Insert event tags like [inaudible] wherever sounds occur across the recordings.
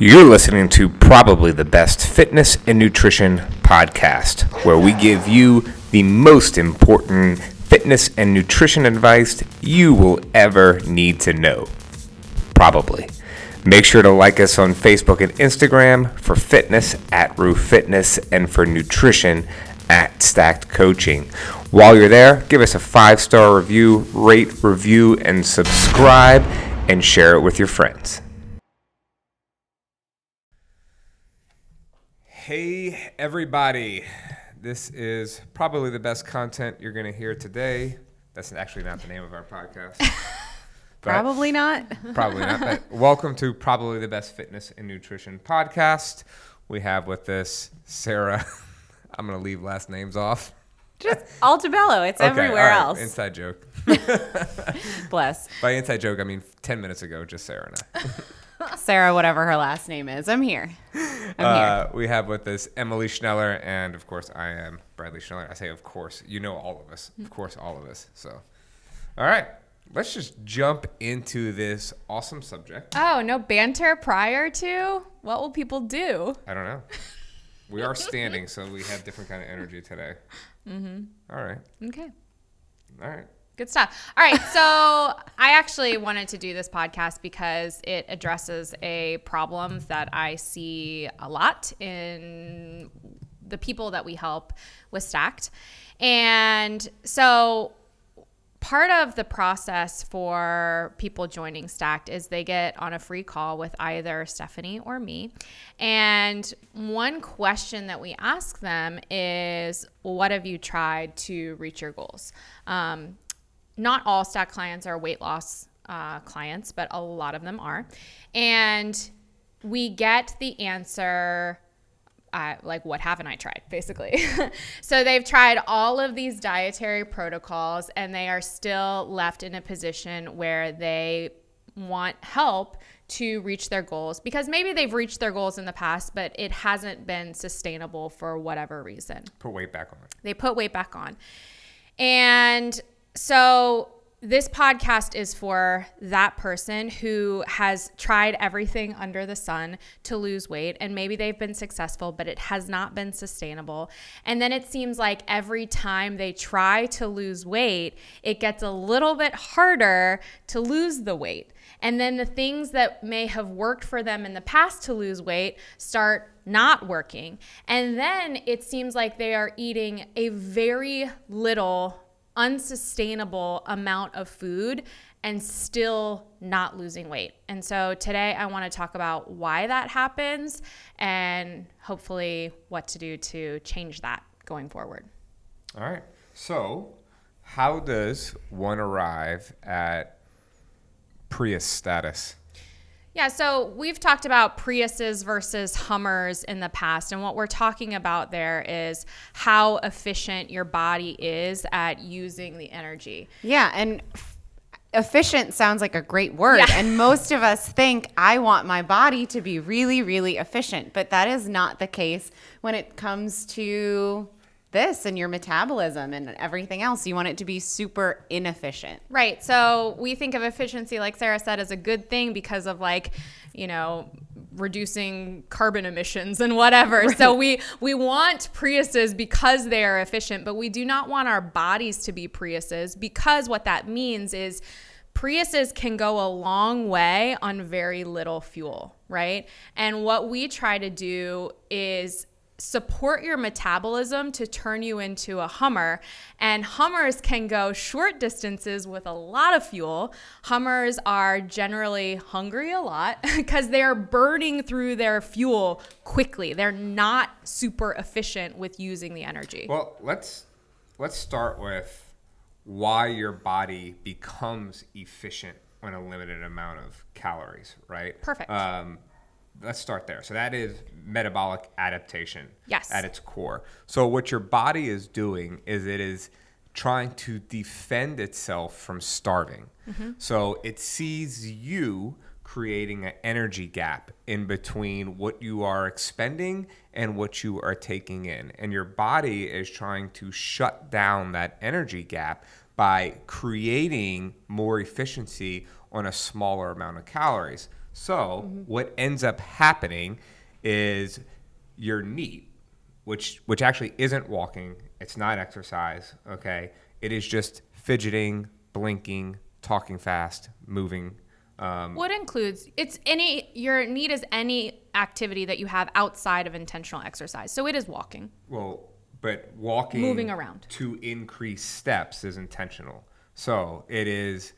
You're listening to probably the best fitness and nutrition podcast, where we give you the most important fitness and nutrition advice you will ever need to know. Probably. Make sure to like us on Facebook and Instagram for fitness at Rue Fitness and for nutrition at Stacked Coaching. While you're there, give us a five star review, rate, review, and subscribe, and share it with your friends. Hey, everybody. This is probably the best content you're going to hear today. That's actually not the name of our podcast. [laughs] Probably not. [laughs] Probably not. But welcome to probably the best fitness and nutrition podcast. We have with us Sarah. [laughs] I'm going to leave last names off. Just Altabello. It's Okay, everywhere right, else. Inside joke. Bless. By inside joke, I mean 10 minutes ago, just Sarah and I. Sarah, whatever her last name is. I'm here. I'm here. Uh, we have with us Emily Schneller, and of course, I am Bradley Schneller. I say, of course, you know all of us. Of course, all of us. So, all right, let's just jump into this awesome subject. Oh, no banter prior to? What will people do? I don't know. We are standing, so we have different kind of energy today. [laughs] Mm-hmm. All right. Okay. All right. Good stuff. All right. So [laughs] I actually wanted to do this podcast because it addresses a problem that I see a lot in the people that we help with Stacked. And so part of the process for people joining Stacked is they get on a free call with either Stephanie or me. And one question that we ask them is, What have you tried to reach your goals? Um, not all Stack clients are weight loss uh, clients, but a lot of them are. And we get the answer uh, like what haven't I tried basically. [laughs] so they've tried all of these dietary protocols and they are still left in a position where they want help to reach their goals because maybe they've reached their goals in the past but it hasn't been sustainable for whatever reason Put weight back on they put weight back on. And so this podcast is for that person who has tried everything under the sun to lose weight and maybe they've been successful but it has not been sustainable. And then it seems like every time they try to lose weight, it gets a little bit harder to lose the weight. And then the things that may have worked for them in the past to lose weight start not working. And then it seems like they are eating a very little, unsustainable amount of food and still not losing weight. And so today I want to talk about why that happens and hopefully what to do to change that going forward. All right. So, how does one arrive at Prius status? Yeah, so we've talked about Priuses versus Hummers in the past. And what we're talking about there is how efficient your body is at using the energy. yeah, and f- efficient sounds like a great word. Yeah. And most of us think, I want my body to be really, really efficient. But that is not the case when it comes to this and your metabolism and everything else. You want it to be super inefficient. Right. So we think of efficiency, like Sarah said, as a good thing because of like, you know, reducing carbon emissions and whatever. [laughs] So we we want Priuses because they are efficient, but we do not want our bodies to be Priuses because what that means is Priuses can go a long way on very little fuel, right? And what we try to do is support your metabolism to turn you into a Hummer. And Hummers can go short distances with a lot of fuel. Hummers are generally hungry a lot [laughs] because they're burning through their fuel quickly. They're not super efficient with using the energy. Well, let's let's start with why your body becomes efficient on a limited amount of calories, right? Perfect. Um, let's start there. So that is metabolic adaptation. Yes. At its core. So what your body is doing is it is trying to defend itself from starving. Mm-hmm. So it sees you creating an energy gap in between what you are expending and what you are taking in. And your body is trying to shut down that energy gap by creating more efficiency on a smaller amount of calories. So Mm-hmm. what ends up happening is your NEAT, which which actually isn't walking, it's not exercise, okay? It is just fidgeting, blinking, talking fast, moving. Um, What includes it's any your NEAT is any activity that you have outside of intentional exercise. So it is walking. well, but walking Moving around. to increase steps is intentional. So it is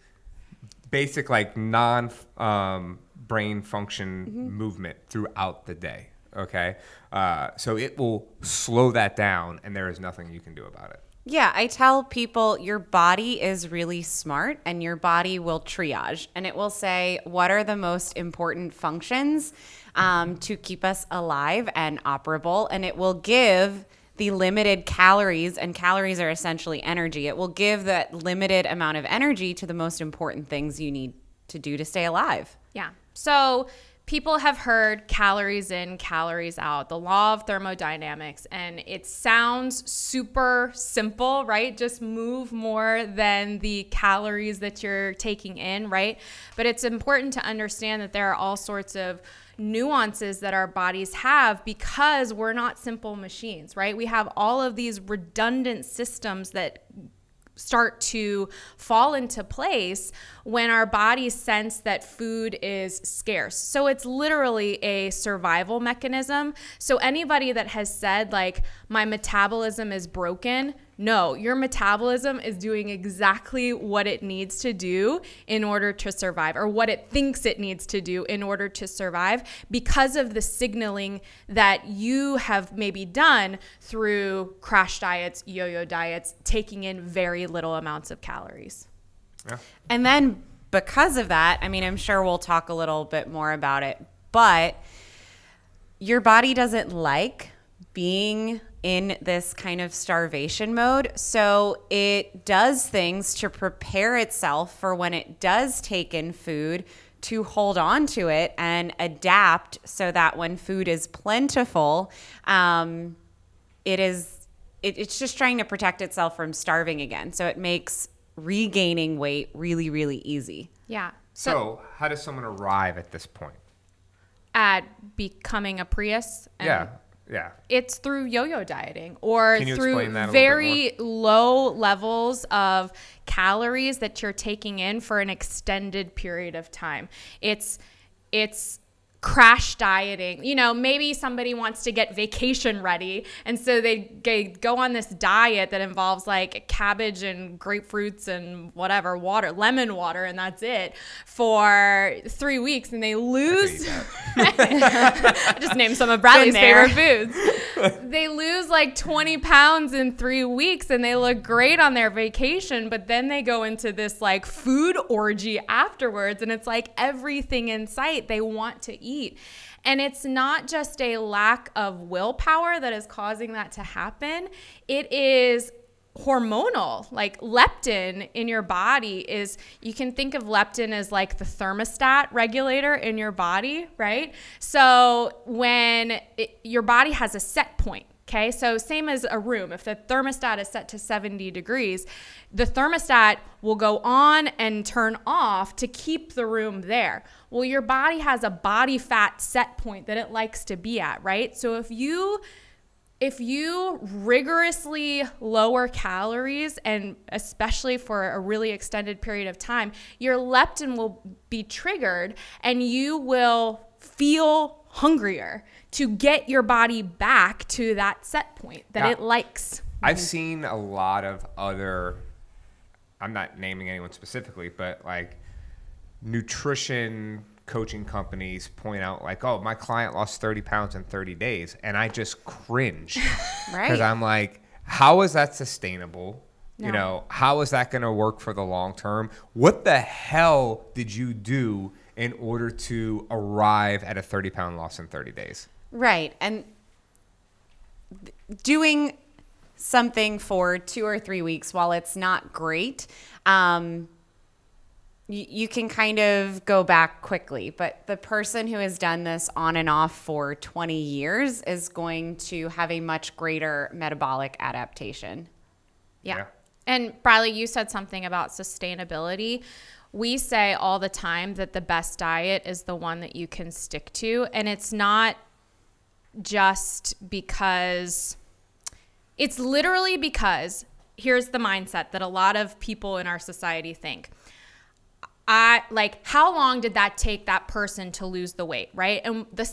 basic like non um, brain function Mm-hmm. movement throughout the day. Okay, uh, so it will slow that down, and there is nothing you can do about it. Yeah, I tell people your body is really smart and your body will triage and it will say what are the most important functions um, to keep us alive and operable. And it will give the limited calories, and calories are essentially energy. It will give that limited amount of energy to the most important things you need to do to stay alive. Yeah. So people have heard calories in, calories out, the law of thermodynamics, and it sounds super simple, right? Just move more than the calories that you're taking in, right? But it's important to understand that there are all sorts of nuances that our bodies have because we're not simple machines, right? We have all of these redundant systems that start to fall into place when our bodies sense that food is scarce. So it's literally a survival mechanism. So anybody that has said like my metabolism is broken, no, your metabolism is doing exactly what it needs to do in order to survive or what it thinks it needs to do in order to survive because of the signaling that you have maybe done through crash diets, yo yo diets, taking in very little amounts of calories. And then because of that, I mean, I'm sure we'll talk a little bit more about it, but your body doesn't like being in this kind of starvation mode. So it does things to prepare itself for when it does take in food to hold on to it and adapt so that when food is plentiful, um, it is it, it's just trying to protect itself from starving again. So it makes regaining weight really, really easy. Yeah. So, So, how does someone arrive at this point? at becoming a Prius. and yeah, yeah. It's through yo-yo dieting or through explain that a little bit very low levels of calories that you're taking in for an extended period of time. It's it's crash dieting. You know, maybe somebody wants to get vacation ready and so they, they go on this diet that involves like cabbage and grapefruits and whatever, water, lemon water and that's it for 3 weeks and they lose I [laughs] [laughs] just named some of Bradley's Been there. favorite foods. they lose like 20 pounds in three weeks and they look great on their vacation, but then they go into this like food orgy afterwards and it's like everything in sight they want to eat. And it's not just a lack of willpower that is causing that to happen, it is hormonal like leptin in your body is you can think of leptin as like the thermostat regulator in your body right? So when it, your body has a set point okay? So same as a room if the thermostat is set to 70 degrees the thermostat will go on and turn off to keep the room there. Well your body has a body fat set point that it likes to be at right? So if you if you rigorously lower calories and especially for a really extended period of time, your leptin will be triggered and you will feel hungrier to get your body back to that set point that Yeah. it likes. I've seen a lot of other. I'm not naming anyone specifically, but like nutrition coaching companies point out like, "Oh, my client lost 30 pounds in 30 days," and I just cringe [laughs] because I'm like, "How is that sustainable?" You know, how is that going to work for the long term? What the hell did you do in order to arrive at a 30 pound loss in 30 days? Right. And doing something for two or three weeks while it's not great, um, you, you can kind of go back quickly. But the person who has done this on and off for 20 years is going to have a much greater metabolic adaptation. Yeah. Yeah. And Bradley, you said something about sustainability. We say all the time that the best diet is the one that you can stick to. And it's not just because, it's literally because here's the mindset that a lot of people in our society think. I like how long did that take that person to lose the weight, right? And the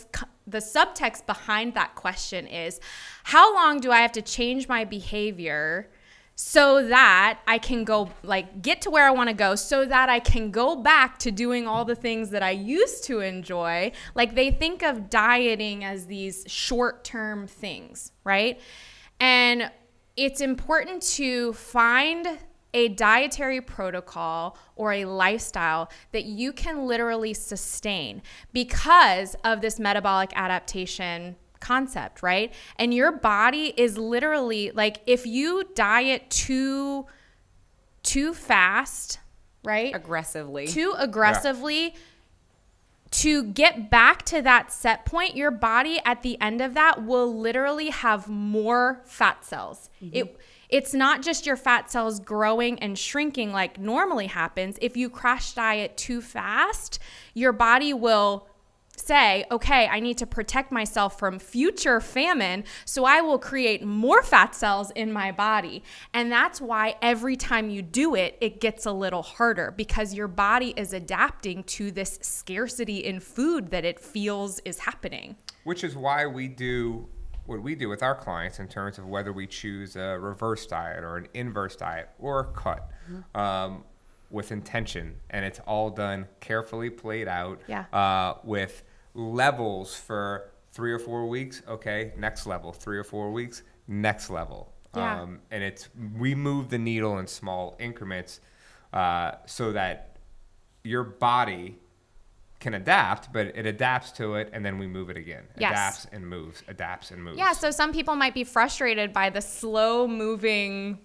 the subtext behind that question is how long do I have to change my behavior so that I can go like get to where I want to go so that I can go back to doing all the things that I used to enjoy. Like they think of dieting as these short-term things, right? And it's important to find a dietary protocol or a lifestyle that you can literally sustain because of this metabolic adaptation concept, right? And your body is literally like if you diet too too fast, right? Aggressively. Too aggressively yeah. to get back to that set point, your body at the end of that will literally have more fat cells. Mm-hmm. It it's not just your fat cells growing and shrinking like normally happens. If you crash diet too fast, your body will say, okay, I need to protect myself from future famine, so I will create more fat cells in my body. And that's why every time you do it, it gets a little harder because your body is adapting to this scarcity in food that it feels is happening. Which is why we do what we do with our clients in terms of whether we choose a reverse diet or an inverse diet or a cut mm-hmm. um, with intention. And it's all done carefully played out yeah. uh, with levels for three or four weeks. Okay, next level. Three or four weeks, next level. Yeah. Um, and it's we move the needle in small increments uh, so that your body can adapt, but it adapts to it and then we move it again. Yes. Adapts and moves, adapts and moves. Yeah, so some people might be frustrated by the slow moving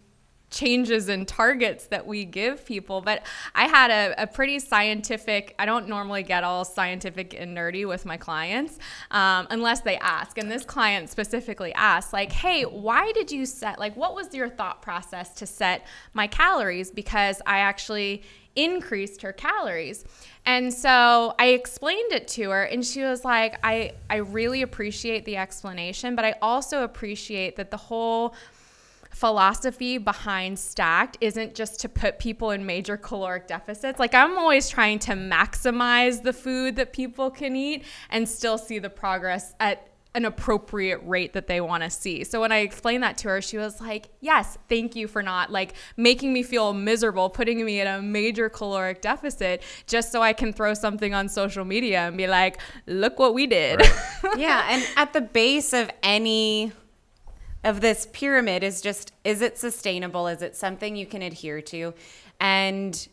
changes in targets that we give people. But I had a, a, pretty scientific, I don't normally get all scientific and nerdy with my clients um, unless they ask. And this client specifically asked, like, hey, why did you set, like, what was your thought process to set my calories? Because I actually increased her calories. And so I explained it to her and she was like, I, I really appreciate the explanation, but I also appreciate that the whole philosophy behind stacked isn't just to put people in major caloric deficits. Like I'm always trying to maximize the food that people can eat and still see the progress at an appropriate rate that they want to see. So when I explained that to her, she was like, "Yes, thank you for not like making me feel miserable, putting me in a major caloric deficit just so I can throw something on social media and be like, "Look what we did." Right. [laughs] yeah, and at the base of any of this pyramid is just is it sustainable? Is it something you can adhere to? And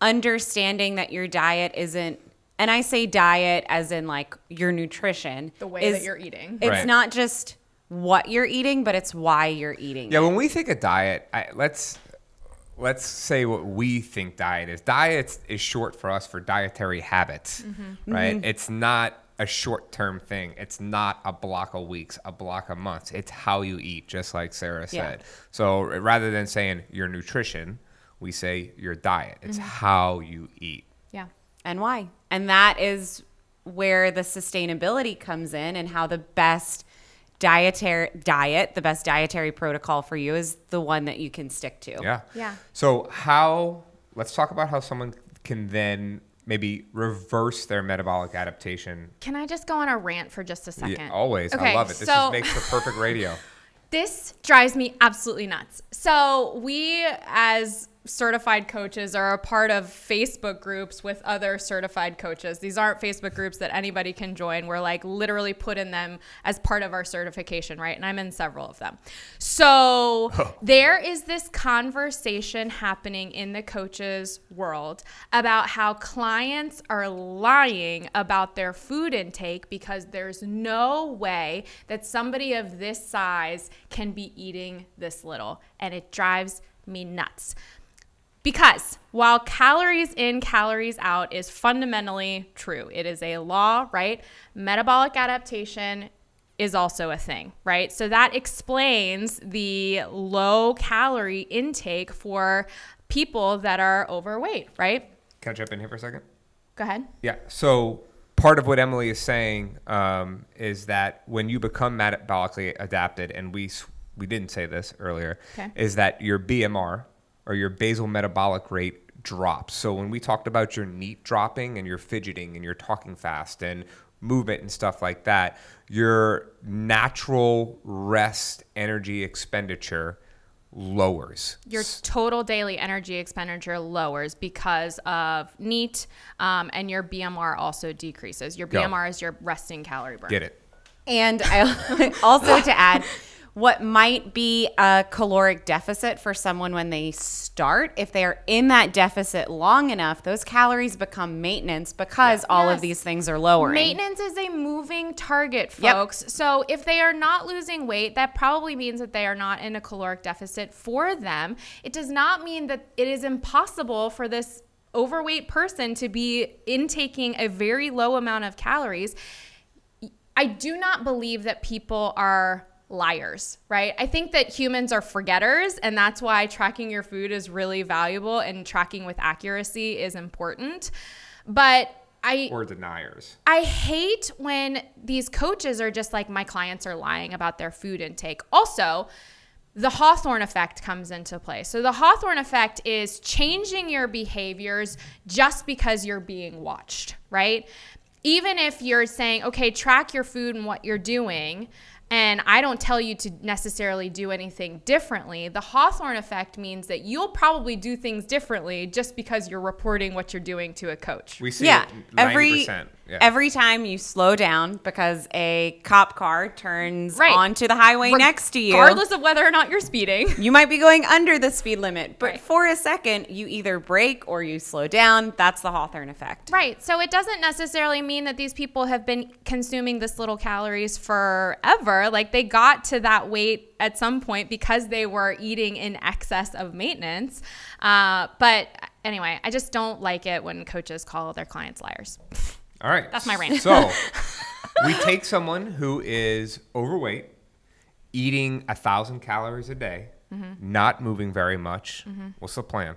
understanding that your diet isn't and I say diet as in like your nutrition. The way is, that you're eating. It's right. not just what you're eating, but it's why you're eating. Yeah, it. when we think of diet, I, let's let's say what we think diet is. Diet is short for us for dietary habits, mm-hmm. right? Mm-hmm. It's not a short term thing. It's not a block of weeks, a block of months. It's how you eat, just like Sarah said. Yeah. So rather than saying your nutrition, we say your diet. It's mm-hmm. how you eat. Yeah. And why? And that is where the sustainability comes in and how the best dietary diet, the best dietary protocol for you is the one that you can stick to. Yeah. Yeah. So how let's talk about how someone can then maybe reverse their metabolic adaptation. Can I just go on a rant for just a second? Yeah, always. Okay, I love it. This so, just makes the perfect radio. [laughs] This drives me absolutely nuts. So, we as certified coaches are a part of Facebook groups with other certified coaches. These aren't Facebook groups that anybody can join. We're like literally put in them as part of our certification, right? And I'm in several of them. So oh. there is this conversation happening in the coaches world about how clients are lying about their food intake because there's no way that somebody of this size can be eating this little. And it drives me nuts. Because while calories in, calories out is fundamentally true, it is a law, right? Metabolic adaptation is also a thing, right? So that explains the low calorie intake for people that are overweight, right? Can I jump in here for a second? Go ahead. Yeah. So part of what Emily is saying um, is that when you become metabolically adapted, and we we didn't say this earlier, Okay. is that your BMR or your basal metabolic rate drops. So when we talked about your NEAT dropping and your fidgeting and you're talking fast and movement and stuff like that, your natural rest energy expenditure lowers. Your total daily energy expenditure lowers because of NEAT, um, and your BMR also decreases. Your Go. BMR is your resting calorie burn. Get it? And I [laughs] also to add, what might be a caloric deficit for someone when they start, if they are in that deficit long enough, those calories become maintenance because all of these things are lowering. Maintenance is a moving target, Yep. folks. So if they are not losing weight, that probably means that they are not in a caloric deficit for them. It does not mean that it is impossible for this overweight person to be intaking a very low amount of calories. I do not believe that people are liars, right? I think that humans are forgetters, and that's why tracking your food is really valuable and tracking with accuracy is important. But I Or deniers. I hate when these coaches are just like, my clients are lying about their food intake. Also, the Hawthorne effect comes into play. So, the Hawthorne effect is changing your behaviors just because you're being watched, right? Even if you're saying, okay, track your food and what you're doing, and I don't tell you to necessarily do anything differently, the Hawthorne effect means that you'll probably do things differently just because you're reporting what you're doing to a coach. We see yeah, it 90%. every yeah. every time you slow down because a cop car turns Right. onto the highway next to you, Regardless of whether or not you're speeding. [laughs] you might be going under the speed limit, but Right. for a second, you either brake or you slow down. That's the Hawthorne effect. Right. So it doesn't necessarily mean that these people have been consuming this little calories forever. Like they got to that weight at some point because they were eating in excess of maintenance. Uh, but anyway, I just don't like it when coaches call their clients liars. [laughs] All right. That's my rant. So [laughs] we take someone who is overweight, eating a thousand calories a day, Mm-hmm. not moving very much. What's the plan?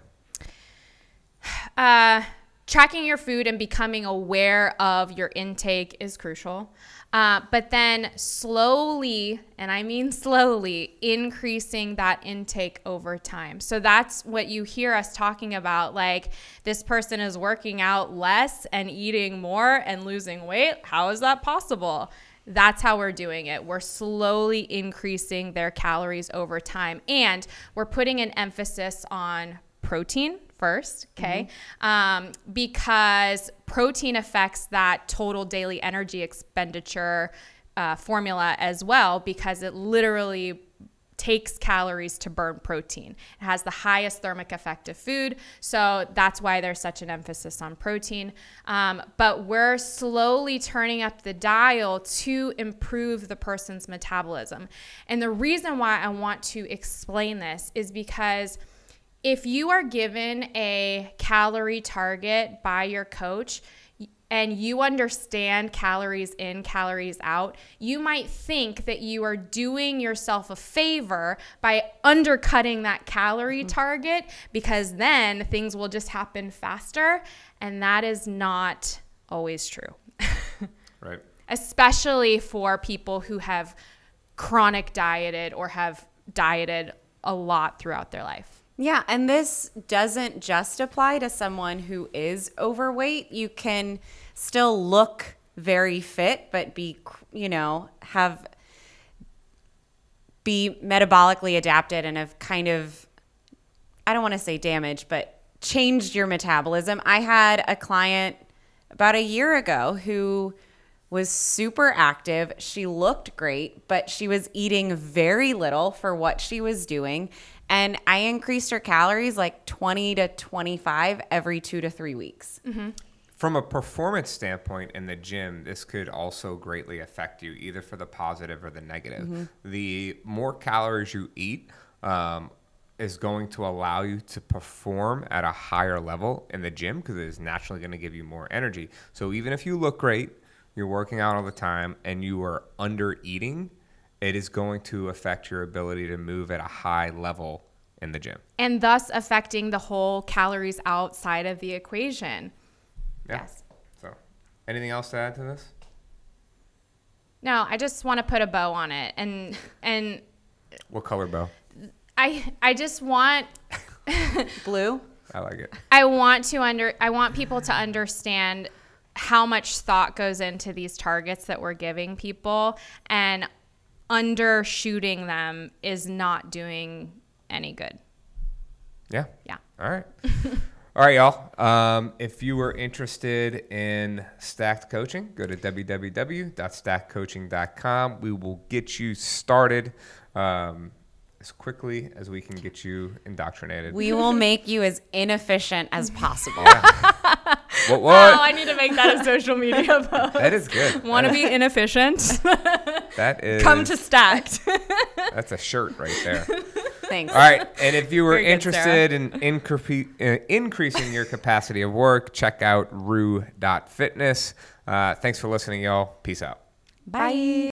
uh, tracking your food and becoming aware of your intake is crucial. Uh, but then slowly, and I mean slowly, increasing that intake over time. So that's what you hear us talking about. Like, this person is working out less and eating more and losing weight. How is that possible? That's how we're doing it. We're slowly increasing their calories over time. And we're putting an emphasis on protein first, okay? Um, because protein affects that total daily energy expenditure uh, formula as well, because it literally takes calories to burn protein. It has the highest thermic effect of food, so that's why there's such an emphasis on protein. Um, but we're slowly turning up the dial to improve the person's metabolism. And the reason why I want to explain this is because if you are given a calorie target by your coach and you understand calories in, calories out, you might think that you are doing yourself a favor by undercutting that calorie mm-hmm. target because then things will just happen faster. And that is not always true, [laughs] Right. especially for people who have chronic dieted or have dieted a lot throughout their life. Yeah, and this doesn't just apply to someone who is overweight. You can still look very fit, but be, you know, have be metabolically adapted and have kind of I don't want to say damaged, but changed your metabolism. I had a client about a year ago who was super active. She looked great, but she was eating very little for what she was doing. And I increased her calories like 20 to 25 every two to three weeks. From a performance standpoint in the gym, this could also greatly affect you, either for the positive or the negative. The more calories you eat um, is going to allow you to perform at a higher level in the gym because it is naturally going to give you more energy. So even if you look great, you're working out all the time, and you are under eating, it is going to affect your ability to move at a high level in the gym. And thus affecting the whole calories outside of the equation. Yeah. Yes. So, anything else to add to this? No, I just want to put a bow on it. And and What color bow? I I just want [laughs] Blue? I like it. I want to under I want people to understand how much thought goes into these targets that we're giving people and undershooting them is not doing any good. Yeah. Yeah. All right. [laughs] All right, y'all. Um, if you were interested in stacked coaching, go to www.stackedcoaching.com. We will get you started um, as quickly as we can get you indoctrinated. We will make you as inefficient as possible. What? What? Oh, I need to make that a social media [laughs] post. that is good. Want to be inefficient? [laughs] That is. [laughs] Come to Stacked. That's a shirt right there. Thanks. All right, and if you were Very good, interested in incre- uh, increasing your capacity of work, check out rue.fitness. Uh, thanks for listening, y'all. Peace out. Bye.